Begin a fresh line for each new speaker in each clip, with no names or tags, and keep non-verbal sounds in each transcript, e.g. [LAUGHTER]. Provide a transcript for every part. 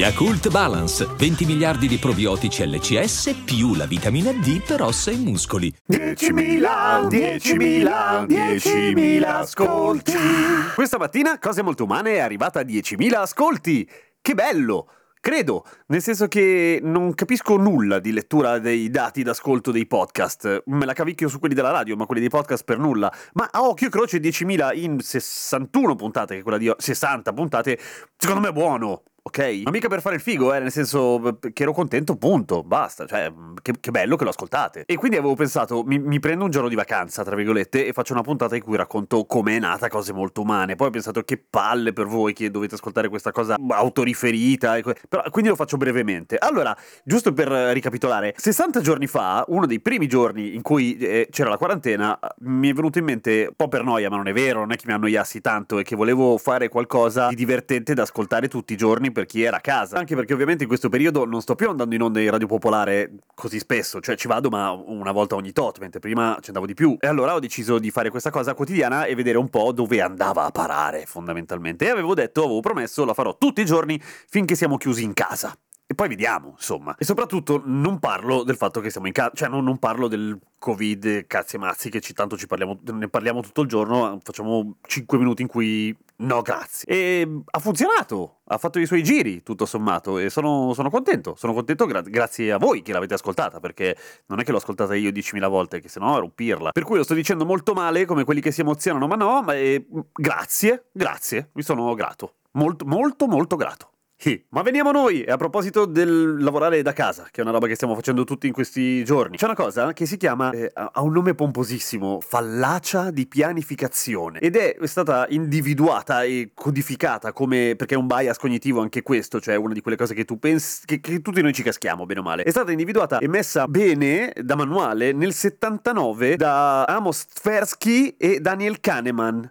Yakult Balance, 20 miliardi di probiotici LCS più la vitamina D per ossa e muscoli.
10.000, 10.000, 10.000 ascolti. Questa mattina Cose Molto Umane è arrivata a 10.000 ascolti. Che bello! Credo, nel senso che non capisco nulla di lettura dei dati d'ascolto dei podcast. Me la cavicchio su quelli della radio, ma quelli dei podcast per nulla. Ma a occhio croce 10.000 in 61 puntate, che è quella di 60 puntate, secondo me è buono ok? Ma mica per fare il figo, eh, nel senso che ero contento, punto, basta, cioè, che, che bello che lo ascoltate. E quindi avevo pensato, mi, mi, prendo un giorno di vacanza, tra virgolette, e faccio una puntata in cui racconto come è nata Cose Molto Umane. Poi ho pensato che palle per voi che dovete ascoltare questa cosa autoriferita, que- però quindi lo faccio brevemente. Allora, giusto per ricapitolare, 60 giorni fa, uno dei primi giorni in cui eh, c'era la quarantena, mi è venuto in mente, un po' per noia, ma non è vero, non è che mi annoiassi tanto, è che volevo fare qualcosa di divertente da ascoltare tutti i giorni per chi era a casa. Anche perché ovviamente in questo periodo non sto più andando in onda in Radio Popolare così spesso, cioè ci vado ma una volta ogni tot, mentre prima ci andavo di più. E allora ho deciso di fare questa cosa quotidiana e vedere un po' dove andava a parare fondamentalmente. E avevo detto, avevo promesso, lo farò tutti i giorni finché siamo chiusi in casa. E poi vediamo, insomma. E soprattutto non parlo del fatto che siamo in casa, cioè non, non, parlo del Covid, cazzi e mazzi, che ci, tanto ci parliamo, ne parliamo tutto il giorno, facciamo 5 minuti in cui no grazie. E ha funzionato, ha fatto i suoi giri, tutto sommato, e sono, sono contento. Sono contento gra- grazie a voi che l'avete ascoltata, perché non è che l'ho ascoltata io 10.000 volte, che se no ero pirla. Per cui lo sto dicendo molto male, come quelli che si emozionano, ma no, ma eh, grazie, grazie, vi sono grato. Molto, molto, molto grato. Ma veniamo noi, a proposito del lavorare da casa, che è una roba che stiamo facendo tutti in questi giorni, c'è una cosa che si chiama, eh, ha un nome pomposissimo, fallacia di pianificazione, ed è stata individuata e codificata come, perché è un bias cognitivo anche questo, cioè una di quelle cose che tu pensi, che, che tutti noi ci caschiamo, bene o male, è stata individuata e messa bene da manuale nel 79 da Amos Tversky e Daniel Kahneman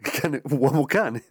cane, uomo cane.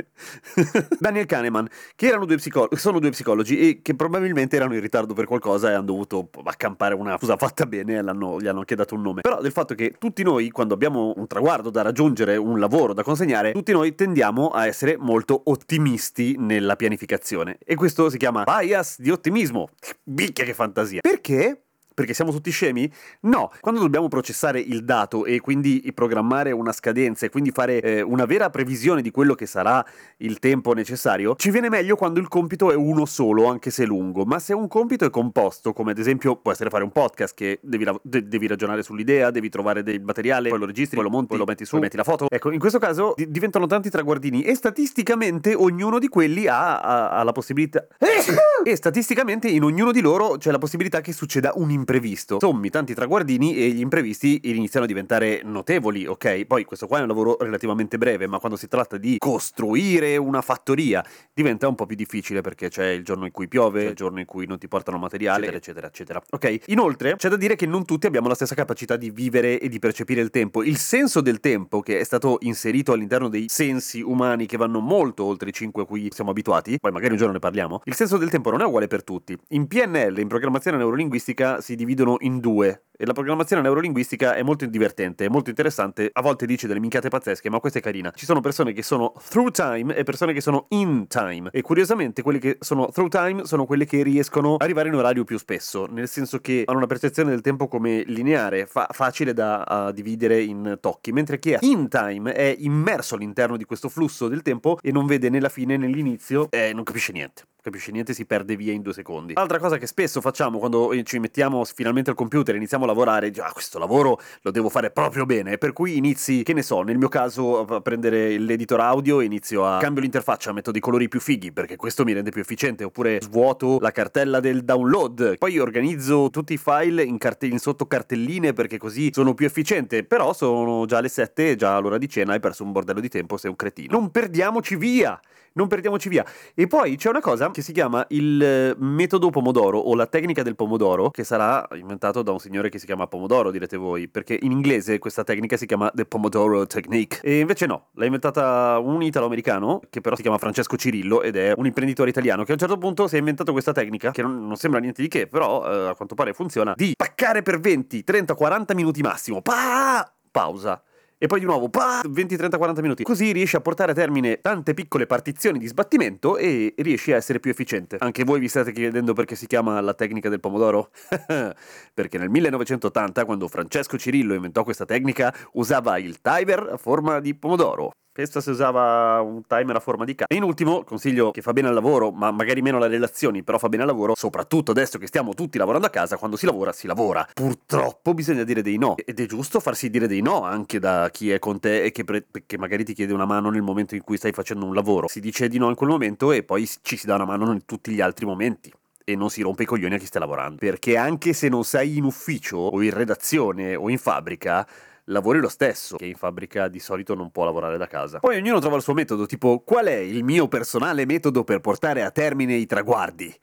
[LAUGHS] Daniel Kahneman che erano due psicologi sono due psicologi e che probabilmente erano in ritardo per qualcosa e hanno dovuto accampare una cosa fatta bene e gli hanno anche dato un nome. Però del fatto che tutti noi quando abbiamo un traguardo da raggiungere un lavoro da consegnare tutti noi tendiamo a essere molto ottimisti nella pianificazione. E questo si chiama bias di ottimismo. Bicchia che fantasia. Perché perché siamo tutti scemi? No, quando dobbiamo processare il dato e quindi programmare una scadenza e quindi fare eh, una vera previsione di quello che sarà il tempo necessario, ci viene meglio quando il compito è uno solo, anche se lungo, ma se un compito è composto, come ad esempio può essere fare un podcast che devi, de- devi ragionare sull'idea, devi trovare del materiale, poi lo registri, poi lo monti, poi lo metti su, poi metti la foto, ecco, in questo caso di- diventano tanti traguardini e statisticamente ognuno di quelli ha, ha, ha la possibilità... [COUGHS] e statisticamente in ognuno di loro c'è la possibilità che succeda un imprevisto imprevisto. Sommi tanti traguardini e gli imprevisti iniziano a diventare notevoli, ok? Poi questo qua è un lavoro relativamente breve, ma quando si tratta di costruire una fattoria diventa un po' più difficile perché c'è il giorno in cui piove, il giorno in cui non ti portano materiale, eccetera, eccetera, eccetera. Ok? Inoltre c'è da dire che non tutti abbiamo la stessa capacità di vivere e di percepire il tempo. Il senso del tempo che è stato inserito all'interno dei sensi umani che vanno molto oltre i 5 a cui siamo abituati, poi magari un giorno ne parliamo, il senso del tempo non è uguale per tutti. In PNL, in programmazione neurolinguistica, si dividono in due e la programmazione neurolinguistica è molto divertente, è molto interessante, a volte dice delle minchiate pazzesche, ma questa è carina. Ci sono persone che sono through time e persone che sono in time e curiosamente quelle che sono through time sono quelle che riescono ad arrivare in orario più spesso, nel senso che hanno una percezione del tempo come lineare, fa- facile da dividere in tocchi, mentre chi è in time è immerso all'interno di questo flusso del tempo e non vede né la fine né l'inizio e non capisce niente capisci niente, si perde via in due secondi. Altra cosa che spesso facciamo quando ci mettiamo finalmente al computer e iniziamo a lavorare, già questo lavoro lo devo fare proprio bene, per cui inizi, che ne so, nel mio caso a prendere l'editor audio inizio a cambio l'interfaccia, metto dei colori più fighi perché questo mi rende più efficiente, oppure svuoto la cartella del download, poi organizzo tutti i file in, carte- in sotto cartelline perché così sono più efficiente, però sono già le 7, già l'ora di cena, hai perso un bordello di tempo, sei un cretino. Non perdiamoci via! Non perdiamoci via. E poi c'è una cosa che si chiama il eh, metodo pomodoro o la tecnica del pomodoro, che sarà inventato da un signore che si chiama pomodoro, direte voi, perché in inglese questa tecnica si chiama The Pomodoro Technique. E invece no, l'ha inventata un italo-americano, che però si chiama Francesco Cirillo ed è un imprenditore italiano, che a un certo punto si è inventato questa tecnica, che non, non sembra niente di che, però eh, a quanto pare funziona, di paccare per 20, 30, 40 minuti massimo. Pa! Pausa e poi di nuovo pa, 20, 30, 40 minuti. Così riesci a portare a termine tante piccole partizioni di sbattimento e riesci a essere più efficiente. Anche voi vi state chiedendo perché si chiama la tecnica del pomodoro? [LAUGHS] perché nel 1980, quando Francesco Cirillo inventò questa tecnica, usava il timer a forma di pomodoro. Questa si usava un timer a forma di cazzo. E in ultimo, consiglio che fa bene al lavoro, ma magari meno alle relazioni, però fa bene al lavoro, soprattutto adesso che stiamo tutti lavorando a casa, quando si lavora, si lavora. Purtroppo bisogna dire dei no. Ed è giusto farsi dire dei no anche da chi è con te e che, pre- che magari ti chiede una mano nel momento in cui stai facendo un lavoro. Si dice di no in quel momento e poi ci si dà una mano in tutti gli altri momenti e non si rompe i coglioni a chi sta lavorando. Perché anche se non sei in ufficio o in redazione o in fabbrica, lavori lo stesso, che in fabbrica di solito non può lavorare da casa. Poi ognuno trova il suo metodo, tipo qual è il mio personale metodo per portare a termine i traguardi?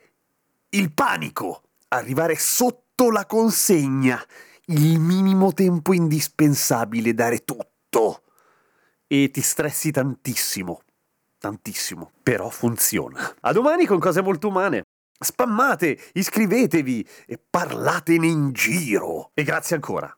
Il panico! Arrivare sotto la consegna, il minimo tempo indispensabile, dare tutto. E ti stressi tantissimo, tantissimo, però funziona. A domani con cose molto umane. Spammate, iscrivetevi e parlatene in giro. E grazie ancora.